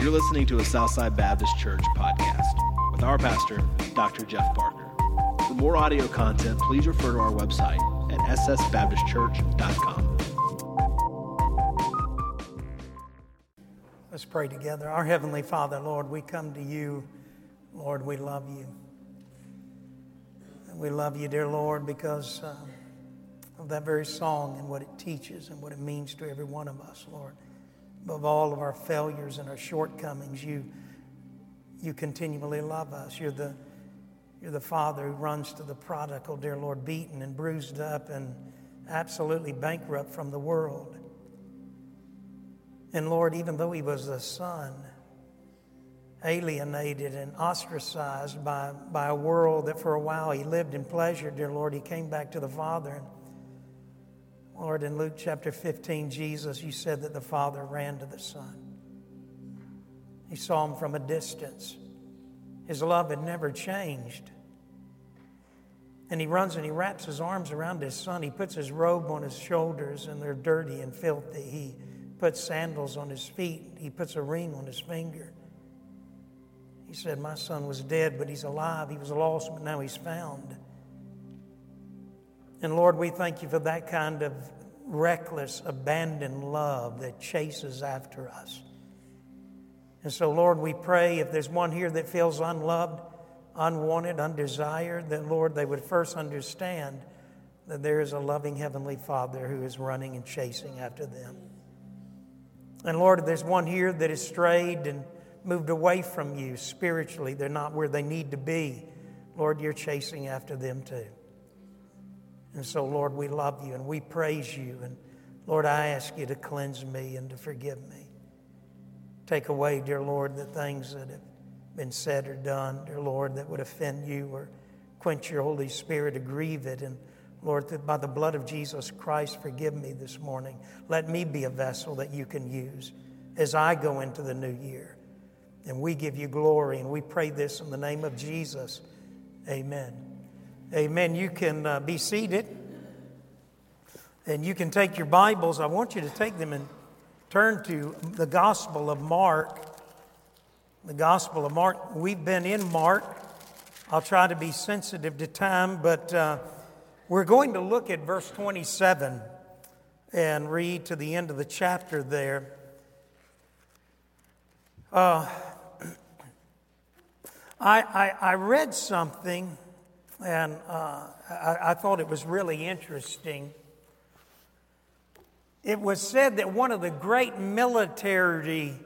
You're listening to a Southside Baptist Church podcast with our pastor, Dr. Jeff Barker. For more audio content, please refer to our website at ssbaptistchurch.com. Let's pray together. Our Heavenly Father, Lord, we come to you. Lord, we love you. We love you, dear Lord, because uh, of that very song and what it teaches and what it means to every one of us, Lord above all of our failures and our shortcomings, you, you continually love us. You're the, you're the Father who runs to the prodigal, dear Lord, beaten and bruised up and absolutely bankrupt from the world. And Lord, even though he was the son, alienated and ostracized by, by a world that for a while he lived in pleasure, dear Lord, he came back to the Father. And, Lord, in Luke chapter 15, Jesus, you said that the Father ran to the Son. He saw him from a distance. His love had never changed. And he runs and he wraps his arms around his son. He puts his robe on his shoulders, and they're dirty and filthy. He puts sandals on his feet. He puts a ring on his finger. He said, My son was dead, but he's alive. He was lost, but now he's found. And Lord, we thank you for that kind of reckless, abandoned love that chases after us. And so, Lord, we pray if there's one here that feels unloved, unwanted, undesired, that, Lord, they would first understand that there is a loving Heavenly Father who is running and chasing after them. And Lord, if there's one here that is strayed and moved away from you spiritually, they're not where they need to be, Lord, you're chasing after them too. And so, Lord, we love you and we praise you. And Lord, I ask you to cleanse me and to forgive me. Take away, dear Lord, the things that have been said or done, dear Lord, that would offend you or quench your Holy Spirit or grieve it. And Lord, by the blood of Jesus Christ, forgive me this morning. Let me be a vessel that you can use as I go into the new year. And we give you glory and we pray this in the name of Jesus. Amen. Amen. You can uh, be seated and you can take your Bibles. I want you to take them and turn to the Gospel of Mark. The Gospel of Mark. We've been in Mark. I'll try to be sensitive to time, but uh, we're going to look at verse 27 and read to the end of the chapter there. Uh, I, I, I read something and uh, I, I thought it was really interesting. It was said that one of the great military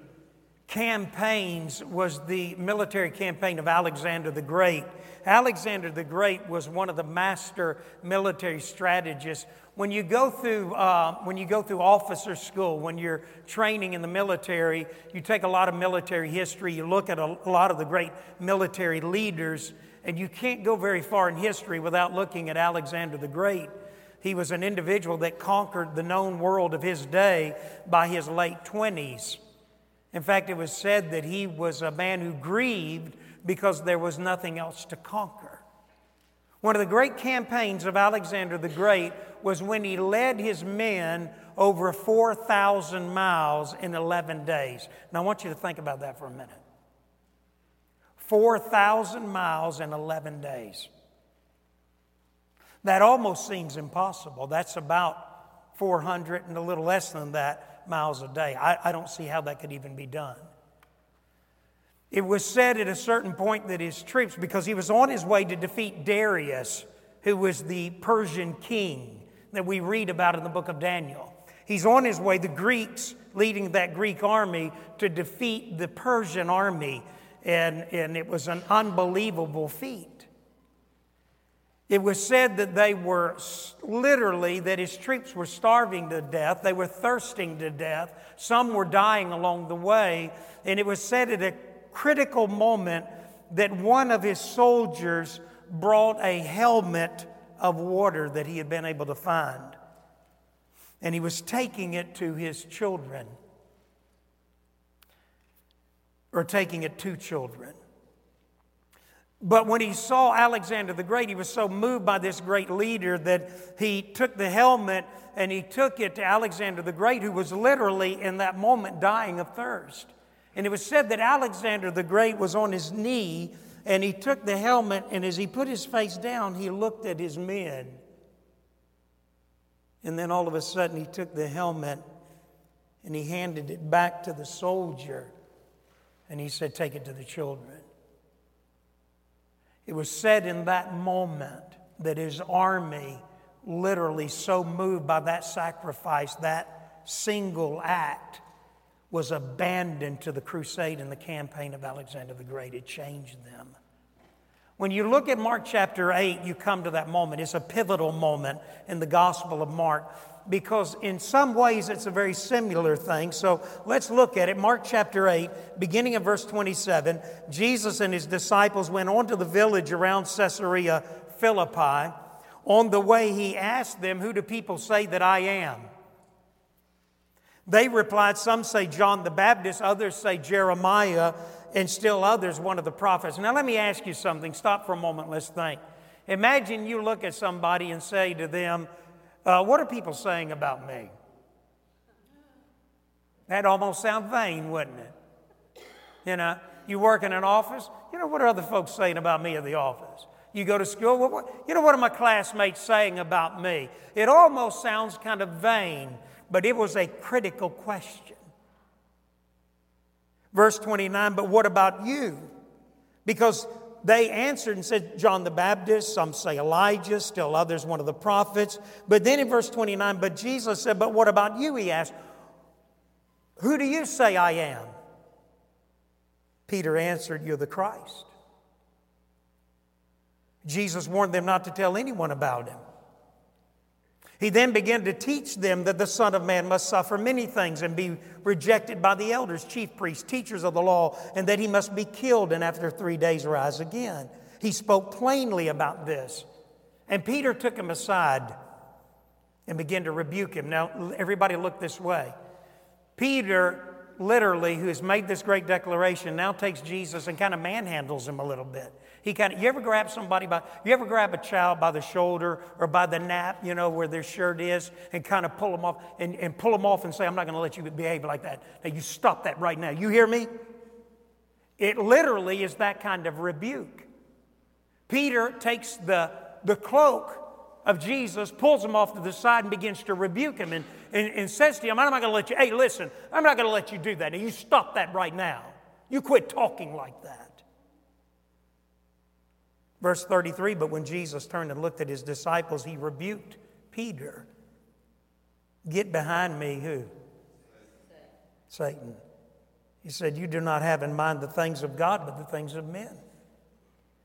campaigns was the military campaign of Alexander the Great. Alexander the Great was one of the master military strategists. When you go through, uh, when you go through officer school, when you're training in the military, you take a lot of military history. You look at a, a lot of the great military leaders, and you can't go very far in history without looking at Alexander the Great. He was an individual that conquered the known world of his day by his late 20s. In fact, it was said that he was a man who grieved because there was nothing else to conquer. One of the great campaigns of Alexander the Great was when he led his men over 4,000 miles in 11 days. Now, I want you to think about that for a minute. 4,000 miles in 11 days. That almost seems impossible. That's about 400 and a little less than that miles a day. I, I don't see how that could even be done. It was said at a certain point that his troops, because he was on his way to defeat Darius, who was the Persian king that we read about in the book of Daniel. He's on his way, the Greeks leading that Greek army to defeat the Persian army and, and it was an unbelievable feat. It was said that they were literally, that his troops were starving to death. They were thirsting to death. Some were dying along the way. And it was said at a critical moment that one of his soldiers brought a helmet of water that he had been able to find. And he was taking it to his children or taking it to children. But when he saw Alexander the Great, he was so moved by this great leader that he took the helmet and he took it to Alexander the Great, who was literally in that moment dying of thirst. And it was said that Alexander the Great was on his knee and he took the helmet, and as he put his face down, he looked at his men. And then all of a sudden, he took the helmet and he handed it back to the soldier and he said, Take it to the children. It was said in that moment that his army, literally so moved by that sacrifice, that single act, was abandoned to the crusade and the campaign of Alexander the Great. It changed them. When you look at Mark chapter 8, you come to that moment. It's a pivotal moment in the Gospel of Mark because, in some ways, it's a very similar thing. So let's look at it. Mark chapter 8, beginning of verse 27, Jesus and his disciples went on to the village around Caesarea Philippi. On the way, he asked them, Who do people say that I am? They replied, Some say John the Baptist, others say Jeremiah, and still others, one of the prophets. Now, let me ask you something. Stop for a moment. Let's think. Imagine you look at somebody and say to them, uh, What are people saying about me? That almost sound vain, wouldn't it? You know, you work in an office, you know, what are other folks saying about me in the office? You go to school, what, what, you know, what are my classmates saying about me? It almost sounds kind of vain but it was a critical question. Verse 29, but what about you? Because they answered and said, John the Baptist, some say Elijah, still others, one of the prophets. But then in verse 29, but Jesus said, But what about you? He asked, Who do you say I am? Peter answered, You're the Christ. Jesus warned them not to tell anyone about him. He then began to teach them that the Son of Man must suffer many things and be rejected by the elders, chief priests, teachers of the law, and that he must be killed and after three days rise again. He spoke plainly about this. And Peter took him aside and began to rebuke him. Now, everybody look this way. Peter literally, who has made this great declaration, now takes Jesus and kind of manhandles him a little bit. He kind of, you ever grab somebody by, you ever grab a child by the shoulder or by the nap, you know, where their shirt is, and kind of pull them off and, and pull them off and say, I'm not going to let you behave like that. Now, you stop that right now. You hear me? It literally is that kind of rebuke. Peter takes the, the cloak of Jesus, pulls him off to the side, and begins to rebuke him and, and, and says to him, I'm not going to let you, hey, listen, I'm not going to let you do that. Now, you stop that right now. You quit talking like that. Verse 33 But when Jesus turned and looked at his disciples, he rebuked Peter. Get behind me, who? Satan. He said, You do not have in mind the things of God, but the things of men.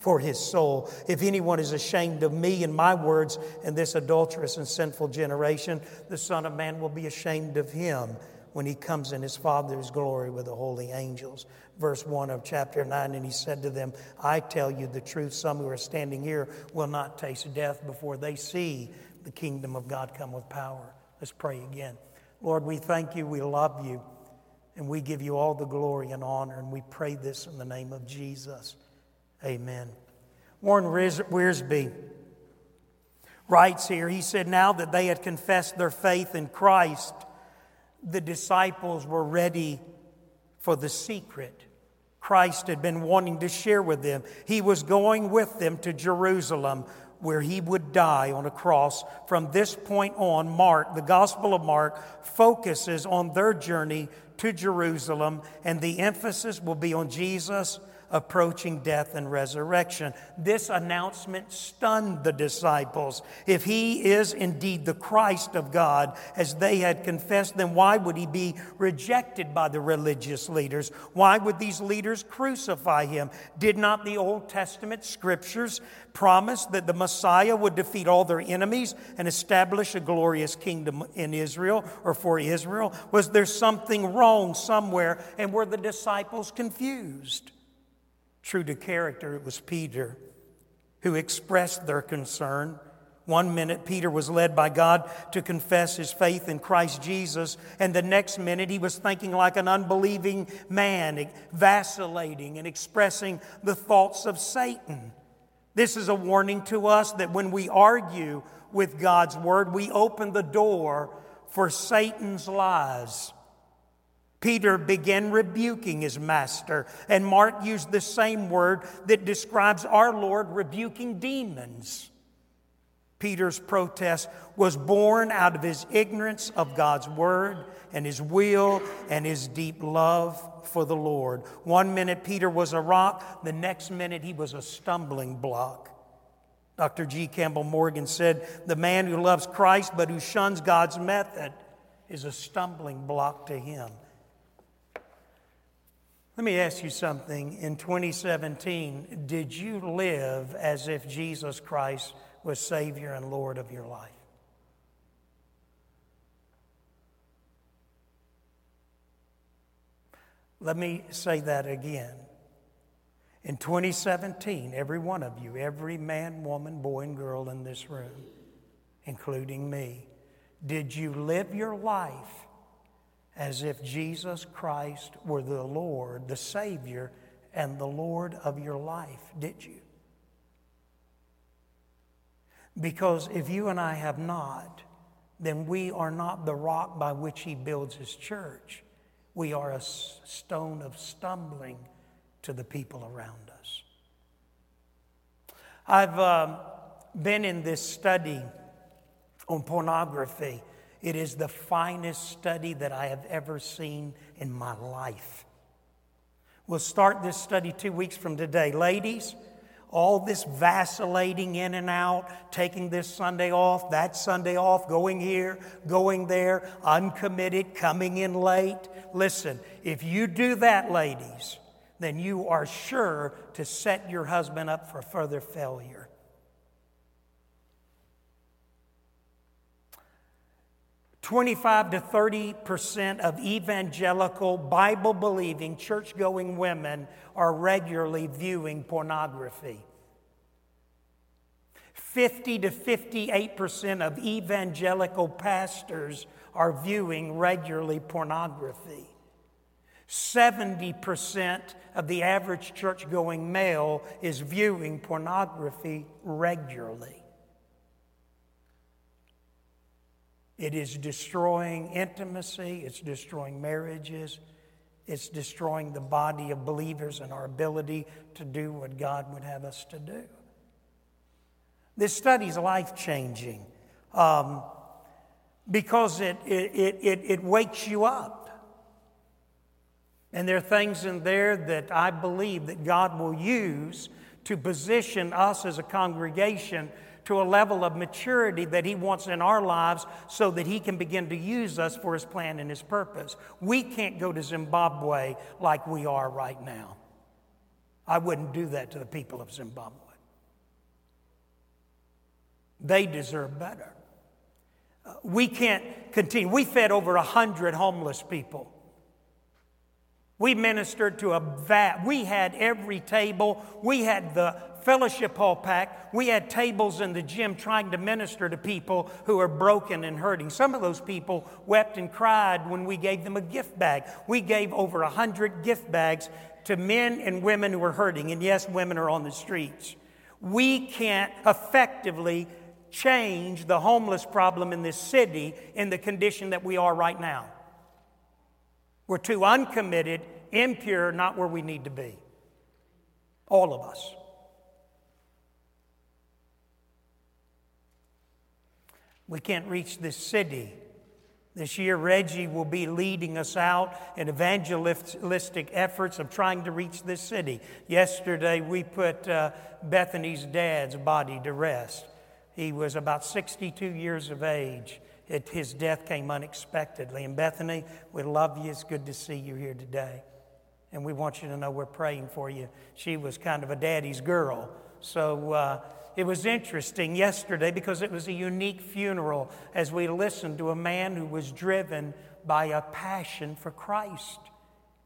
for his soul? If anyone is ashamed of me and my words in this adulterous and sinful generation, the Son of Man will be ashamed of him when he comes in his Father's glory with the holy angels. Verse 1 of chapter 9, and he said to them, I tell you the truth, some who are standing here will not taste death before they see the kingdom of God come with power. Let's pray again. Lord, we thank you, we love you, and we give you all the glory and honor, and we pray this in the name of Jesus. Amen. Warren Wiersbe writes here, he said, Now that they had confessed their faith in Christ, the disciples were ready for the secret Christ had been wanting to share with them. He was going with them to Jerusalem where he would die on a cross. From this point on, Mark, the Gospel of Mark, focuses on their journey to Jerusalem, and the emphasis will be on Jesus approaching death and resurrection. This announcement stunned the disciples. If he is indeed the Christ of God, as they had confessed, then why would he be rejected by the religious leaders? Why would these leaders crucify him? Did not the Old Testament scriptures promise that the Messiah would defeat all their enemies and establish a glorious kingdom in Israel or for Israel? Was there something wrong somewhere and were the disciples confused? True to character, it was Peter who expressed their concern. One minute, Peter was led by God to confess his faith in Christ Jesus, and the next minute, he was thinking like an unbelieving man, vacillating and expressing the thoughts of Satan. This is a warning to us that when we argue with God's word, we open the door for Satan's lies. Peter began rebuking his master, and Mark used the same word that describes our Lord rebuking demons. Peter's protest was born out of his ignorance of God's word and his will and his deep love for the Lord. One minute Peter was a rock, the next minute he was a stumbling block. Dr. G. Campbell Morgan said, The man who loves Christ but who shuns God's method is a stumbling block to him. Let me ask you something. In 2017, did you live as if Jesus Christ was Savior and Lord of your life? Let me say that again. In 2017, every one of you, every man, woman, boy, and girl in this room, including me, did you live your life as if Jesus Christ were the Lord, the Savior, and the Lord of your life? Did you? Because if you and I have not, then we are not the rock by which He builds His church. We are a stone of stumbling to the people around us. I've uh, been in this study on pornography. It is the finest study that I have ever seen in my life. We'll start this study two weeks from today. Ladies, all this vacillating in and out, taking this Sunday off, that Sunday off, going here, going there, uncommitted, coming in late. Listen, if you do that, ladies, then you are sure to set your husband up for further failure. Twenty-five to thirty percent of evangelical, Bible believing, church going women are regularly viewing pornography. 50 to 58 percent of evangelical pastors are viewing regularly pornography. 70% of the average church going male is viewing pornography regularly. It is destroying intimacy, it's destroying marriages, it's destroying the body of believers and our ability to do what God would have us to do. This study is life changing um, because it, it, it, it wakes you up. And there are things in there that I believe that God will use to position us as a congregation to a level of maturity that He wants in our lives so that He can begin to use us for His plan and His purpose. We can't go to Zimbabwe like we are right now. I wouldn't do that to the people of Zimbabwe. They deserve better. Uh, we can't continue. We fed over 100 homeless people. We ministered to a vat. We had every table. We had the fellowship hall packed. We had tables in the gym trying to minister to people who are broken and hurting. Some of those people wept and cried when we gave them a gift bag. We gave over a hundred gift bags to men and women who were hurting. And yes, women are on the streets. We can't effectively change the homeless problem in this city in the condition that we are right now. We're too uncommitted, impure, not where we need to be. All of us. We can't reach this city. This year, Reggie will be leading us out in evangelistic efforts of trying to reach this city. Yesterday, we put uh, Bethany's dad's body to rest. He was about 62 years of age. His death came unexpectedly. And Bethany, we love you. It's good to see you here today. And we want you to know we're praying for you. She was kind of a daddy's girl. So uh, it was interesting yesterday because it was a unique funeral as we listened to a man who was driven by a passion for Christ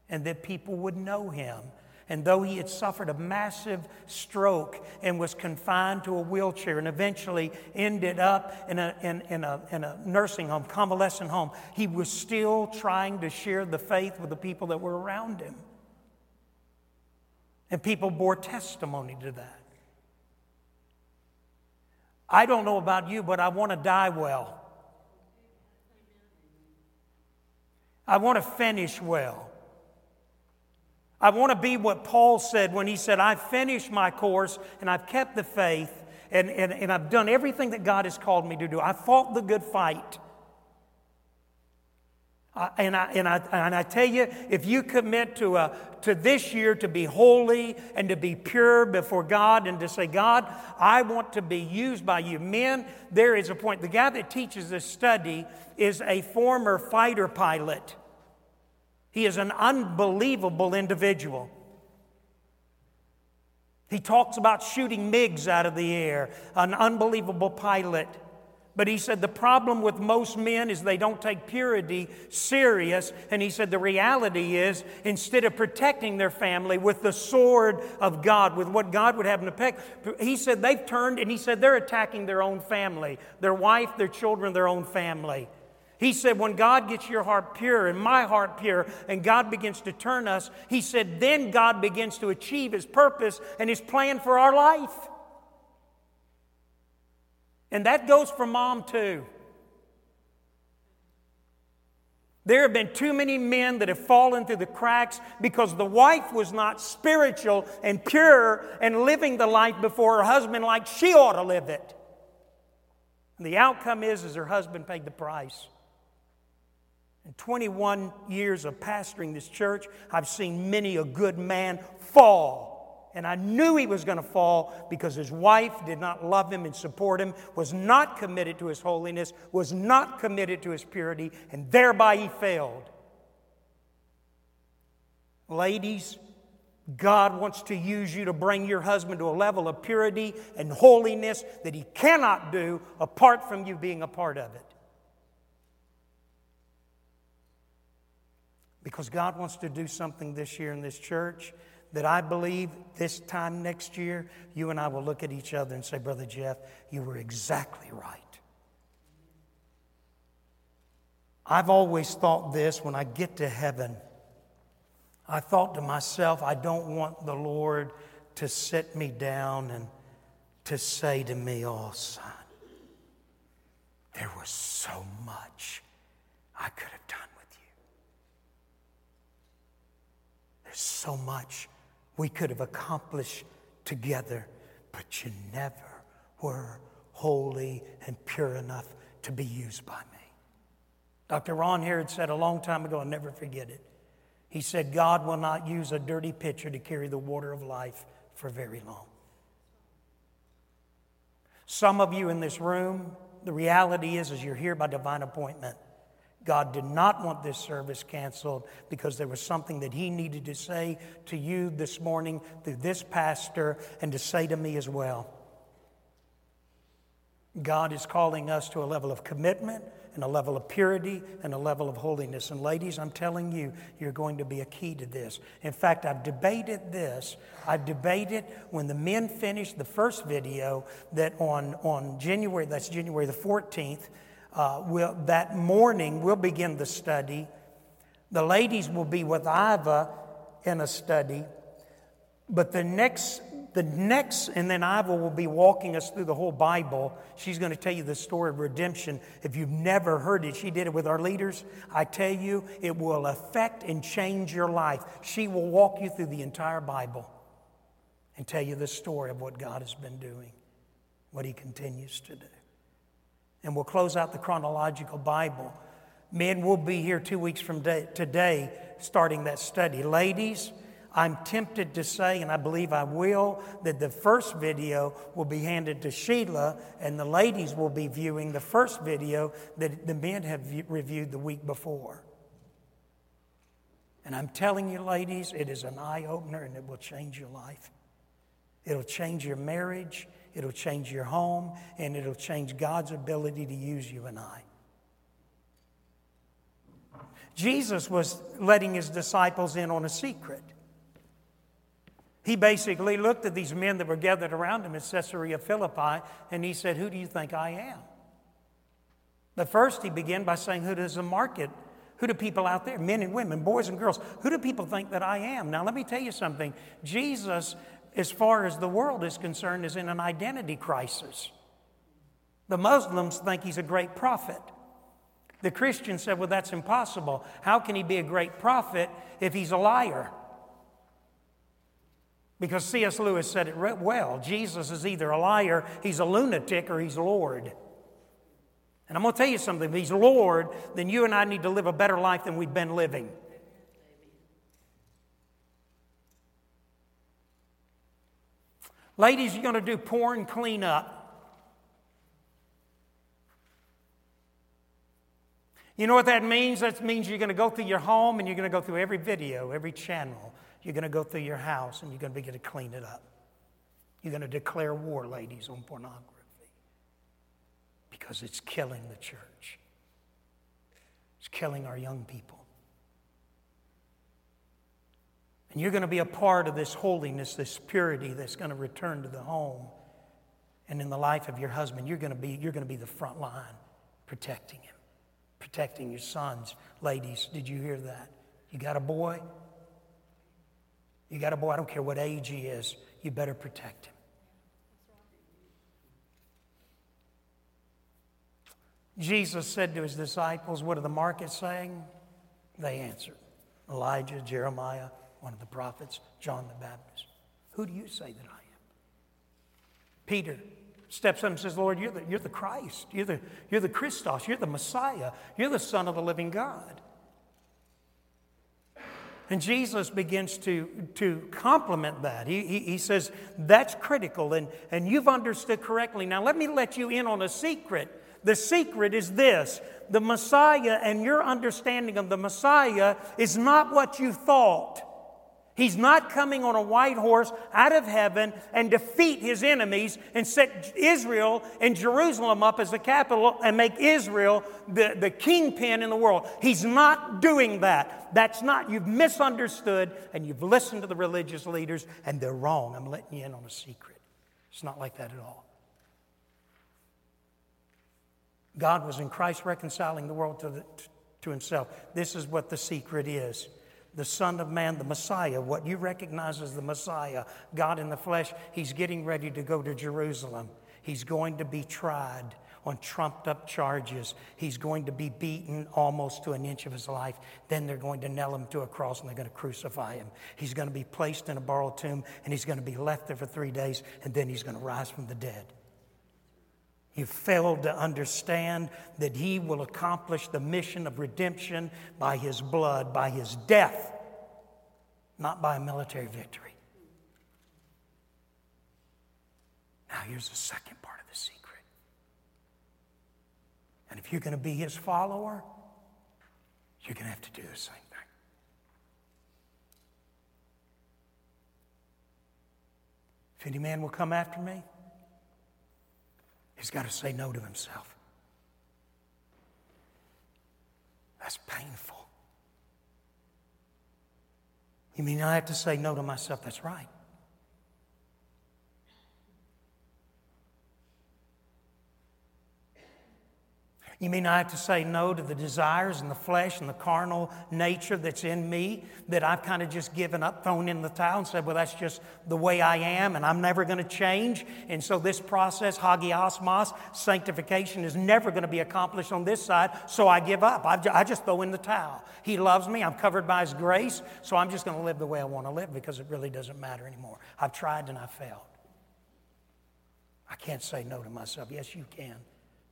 and that people would know him. And though he had suffered a massive stroke and was confined to a wheelchair and eventually ended up in a, in, in, a, in a nursing home, convalescent home, he was still trying to share the faith with the people that were around him. And people bore testimony to that. I don't know about you, but I want to die well. I want to finish well. I want to be what Paul said when he said, I've finished my course and I've kept the faith and, and, and I've done everything that God has called me to do. I fought the good fight. Uh, and, I, and, I, and I tell you, if you commit to, a, to this year to be holy and to be pure before God and to say, God, I want to be used by you. Men, there is a point. The guy that teaches this study is a former fighter pilot. He is an unbelievable individual. He talks about shooting MiGs out of the air, an unbelievable pilot. But he said the problem with most men is they don't take purity serious. And he said the reality is instead of protecting their family with the sword of God, with what God would have them to pick, he said they've turned and he said they're attacking their own family, their wife, their children, their own family. He said, when God gets your heart pure and my heart pure, and God begins to turn us, he said, then God begins to achieve his purpose and his plan for our life. And that goes for mom too. There have been too many men that have fallen through the cracks because the wife was not spiritual and pure and living the life before her husband like she ought to live it. And the outcome is, is her husband paid the price. In 21 years of pastoring this church, I've seen many a good man fall and I knew he was going to fall because his wife did not love him and support him, was not committed to his holiness, was not committed to his purity, and thereby he failed. Ladies, God wants to use you to bring your husband to a level of purity and holiness that he cannot do apart from you being a part of it. Because God wants to do something this year in this church that I believe this time next year, you and I will look at each other and say, Brother Jeff, you were exactly right. I've always thought this when I get to heaven. I thought to myself, I don't want the Lord to sit me down and to say to me, Oh, son, there was so much I could have done with you. There's so much we could have accomplished together, but you never were holy and pure enough to be used by me. Dr. Ron Herrod said a long time ago, I'll never forget it. He said, God will not use a dirty pitcher to carry the water of life for very long. Some of you in this room, the reality is, is you're here by divine appointment. God did not want this service canceled because there was something that He needed to say to you this morning through this pastor and to say to me as well. God is calling us to a level of commitment and a level of purity and a level of holiness. And ladies, I'm telling you, you're going to be a key to this. In fact, I've debated this. I've debated when the men finished the first video that on, on January, that's January the 14th, uh, we'll, that morning, we'll begin the study. The ladies will be with Iva in a study. But the next, the next, and then Iva will be walking us through the whole Bible. She's going to tell you the story of redemption. If you've never heard it, she did it with our leaders. I tell you, it will affect and change your life. She will walk you through the entire Bible and tell you the story of what God has been doing, what He continues to do and we'll close out the chronological Bible. Men, we'll be here two weeks from day, today starting that study. Ladies, I'm tempted to say, and I believe I will, that the first video will be handed to Sheila, and the ladies will be viewing the first video that the men have reviewed the week before. And I'm telling you, ladies, it is an eye opener and it will change your life. It'll change your marriage, it'll change your home, and it'll change God's ability to use you and I. Jesus was letting his disciples in on a secret. He basically looked at these men that were gathered around him at Caesarea Philippi and he said, Who do you think I am? But first, he began by saying, Who does the market, who do people out there, men and women, boys and girls, who do people think that I am? Now, let me tell you something. Jesus, as far as the world is concerned, is in an identity crisis. The Muslims think he's a great prophet. The Christians said, Well, that's impossible. How can he be a great prophet if he's a liar? Because C.S. Lewis said it well Jesus is either a liar, he's a lunatic, or he's Lord. And I'm going to tell you something if he's Lord, then you and I need to live a better life than we've been living. Ladies, you're going to do porn cleanup. You know what that means? That means you're going to go through your home and you're going to go through every video, every channel. You're going to go through your house and you're going to begin to clean it up. You're going to declare war, ladies, on pornography because it's killing the church, it's killing our young people. And you're going to be a part of this holiness, this purity that's going to return to the home. And in the life of your husband, you're going to be, you're going to be the front line protecting him protecting your sons. Ladies, did you hear that? You got a boy? You got a boy, I don't care what age he is, you better protect him. Jesus said to his disciples, What are the markets saying? They answered Elijah, Jeremiah, one of the prophets, John the Baptist. Who do you say that I am? Peter steps up and says, Lord, you're the, you're the Christ. You're the, you're the Christos. You're the Messiah. You're the Son of the living God. And Jesus begins to, to compliment that. He, he, he, says, That's critical, and, and you've understood correctly. Now, let me let you in on a secret. The secret is this the Messiah and your understanding of the Messiah is not what you thought. He's not coming on a white horse out of heaven and defeat his enemies and set Israel and Jerusalem up as the capital and make Israel the, the kingpin in the world. He's not doing that. That's not, you've misunderstood and you've listened to the religious leaders and they're wrong. I'm letting you in on a secret. It's not like that at all. God was in Christ reconciling the world to, the, to himself. This is what the secret is the Son of Man, the Messiah, what you recognize as the Messiah, God in the flesh, he's getting ready to go to Jerusalem. He's going to be tried on trumped up charges. He's going to be beaten almost to an inch of his life. Then they're going to nail him to a cross and they're going to crucify him. He's going to be placed in a borrowed tomb and he's going to be left there for three days and then he's going to rise from the dead. You failed to understand that He will accomplish the mission of redemption by His blood, by His death, not by a military victory. Now, here's the second part of the secret. And if you're going to be His follower, you're going to have to do the same thing. If any man will come after me, He's got to say no to himself. That's painful. You mean I have to say no to myself? That's right. You mean I have to say no to the desires and the flesh and the carnal nature that's in me that I've kind of just given up, thrown in the towel, and said, well, that's just the way I am and I'm never going to change. And so this process, hagiasmos, sanctification, is never going to be accomplished on this side, so I give up. I just throw in the towel. He loves me, I'm covered by His grace, so I'm just going to live the way I want to live because it really doesn't matter anymore. I've tried and I've failed. I can't say no to myself. Yes, you can.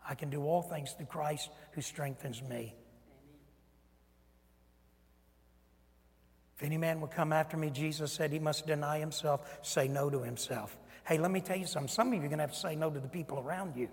I can do all things through Christ who strengthens me. If any man will come after me, Jesus said he must deny himself, say no to himself. Hey, let me tell you something. Some of you are going to have to say no to the people around you.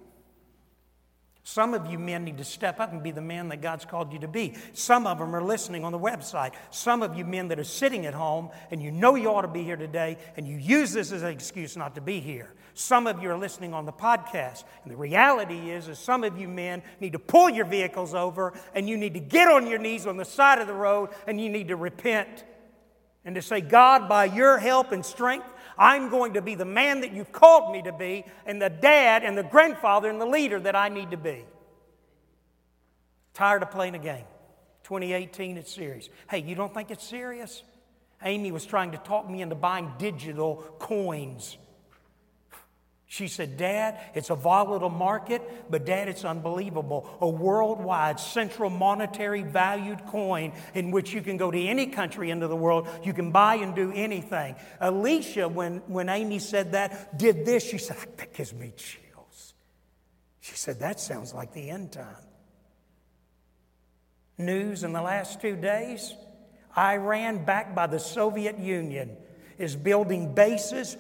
Some of you men need to step up and be the man that God's called you to be. Some of them are listening on the website. Some of you men that are sitting at home and you know you ought to be here today and you use this as an excuse not to be here. Some of you are listening on the podcast. And the reality is, is some of you men need to pull your vehicles over and you need to get on your knees on the side of the road and you need to repent and to say, God, by your help and strength, I'm going to be the man that you've called me to be, and the dad and the grandfather and the leader that I need to be. Tired of playing a game. 2018, it's serious. Hey, you don't think it's serious? Amy was trying to talk me into buying digital coins. She said, Dad, it's a volatile market, but Dad, it's unbelievable. A worldwide central monetary valued coin in which you can go to any country into the world, you can buy and do anything. Alicia, when, when Amy said that, did this. She said, That gives me chills. She said, That sounds like the end time. News in the last two days Iran, backed by the Soviet Union, is building bases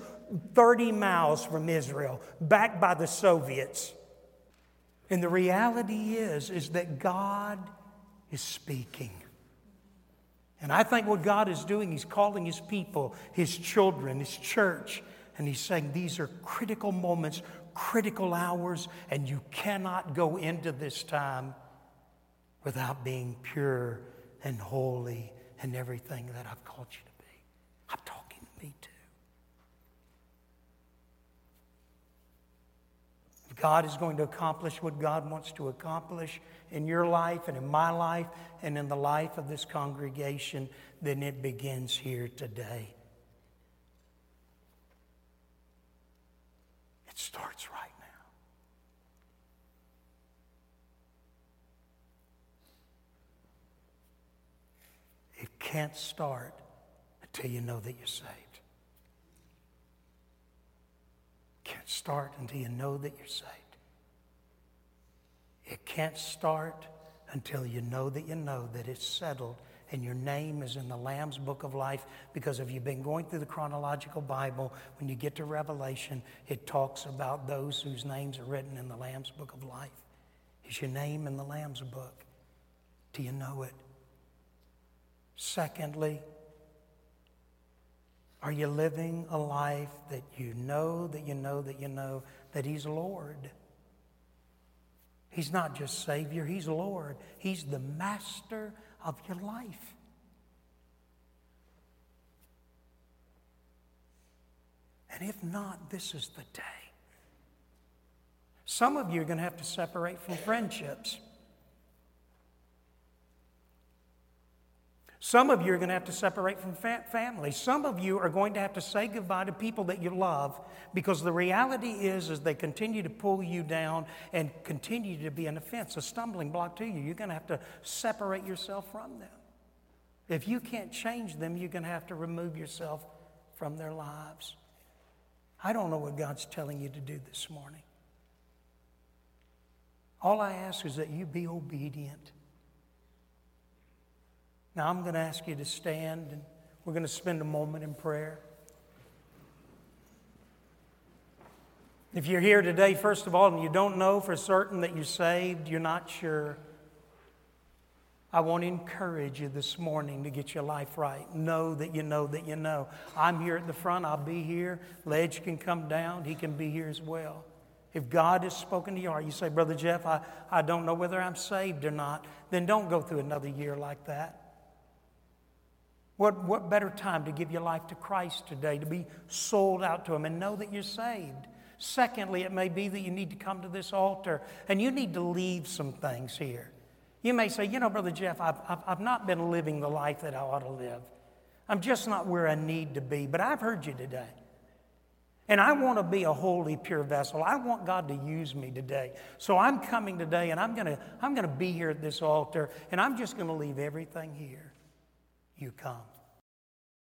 30 miles from Israel, backed by the Soviets. And the reality is, is that God is speaking. And I think what God is doing, He's calling His people, His children, His church, and He's saying these are critical moments, critical hours, and you cannot go into this time without being pure and holy and everything that I've called you to be. Talking to me too. God is going to accomplish what God wants to accomplish in your life and in my life and in the life of this congregation, then it begins here today. It starts right now. It can't start until you know that you're saved. Can't start until you know that you're saved. It can't start until you know that you know that it's settled and your name is in the Lamb's book of life. Because if you've been going through the chronological Bible, when you get to Revelation, it talks about those whose names are written in the Lamb's book of life. Is your name in the Lamb's book? Do you know it? Secondly, are you living a life that you know, that you know, that you know that He's Lord? He's not just Savior, He's Lord. He's the master of your life. And if not, this is the day. Some of you are going to have to separate from friendships. Some of you are going to have to separate from fa- family. Some of you are going to have to say goodbye to people that you love because the reality is, as they continue to pull you down and continue to be an offense, a stumbling block to you. You're going to have to separate yourself from them. If you can't change them, you're going to have to remove yourself from their lives. I don't know what God's telling you to do this morning. All I ask is that you be obedient. Now, I'm going to ask you to stand and we're going to spend a moment in prayer. If you're here today, first of all, and you don't know for certain that you're saved, you're not sure, I want to encourage you this morning to get your life right. Know that you know that you know. I'm here at the front, I'll be here. Ledge can come down, he can be here as well. If God has spoken to your heart, you say, Brother Jeff, I, I don't know whether I'm saved or not, then don't go through another year like that. What, what better time to give your life to Christ today, to be sold out to Him and know that you're saved? Secondly, it may be that you need to come to this altar and you need to leave some things here. You may say, you know, Brother Jeff, I've, I've, I've not been living the life that I ought to live. I'm just not where I need to be, but I've heard you today. And I want to be a holy, pure vessel. I want God to use me today. So I'm coming today and I'm going to, I'm going to be here at this altar and I'm just going to leave everything here. You come.